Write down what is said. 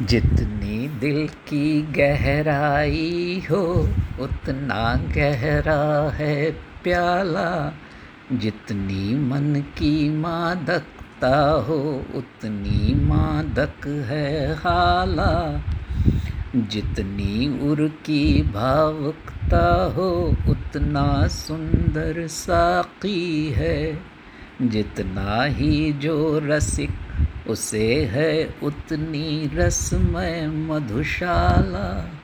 जितनी दिल की गहराई हो, उतना गहरा है प्याला। जितनी मन की मादकता हो, उतनी मादक है हाला। जितनी उर की भावुकता हो, उतना सुंदर साकी है। जितना ही जो रसिक उसे है उतनी रसमय मधुशाला।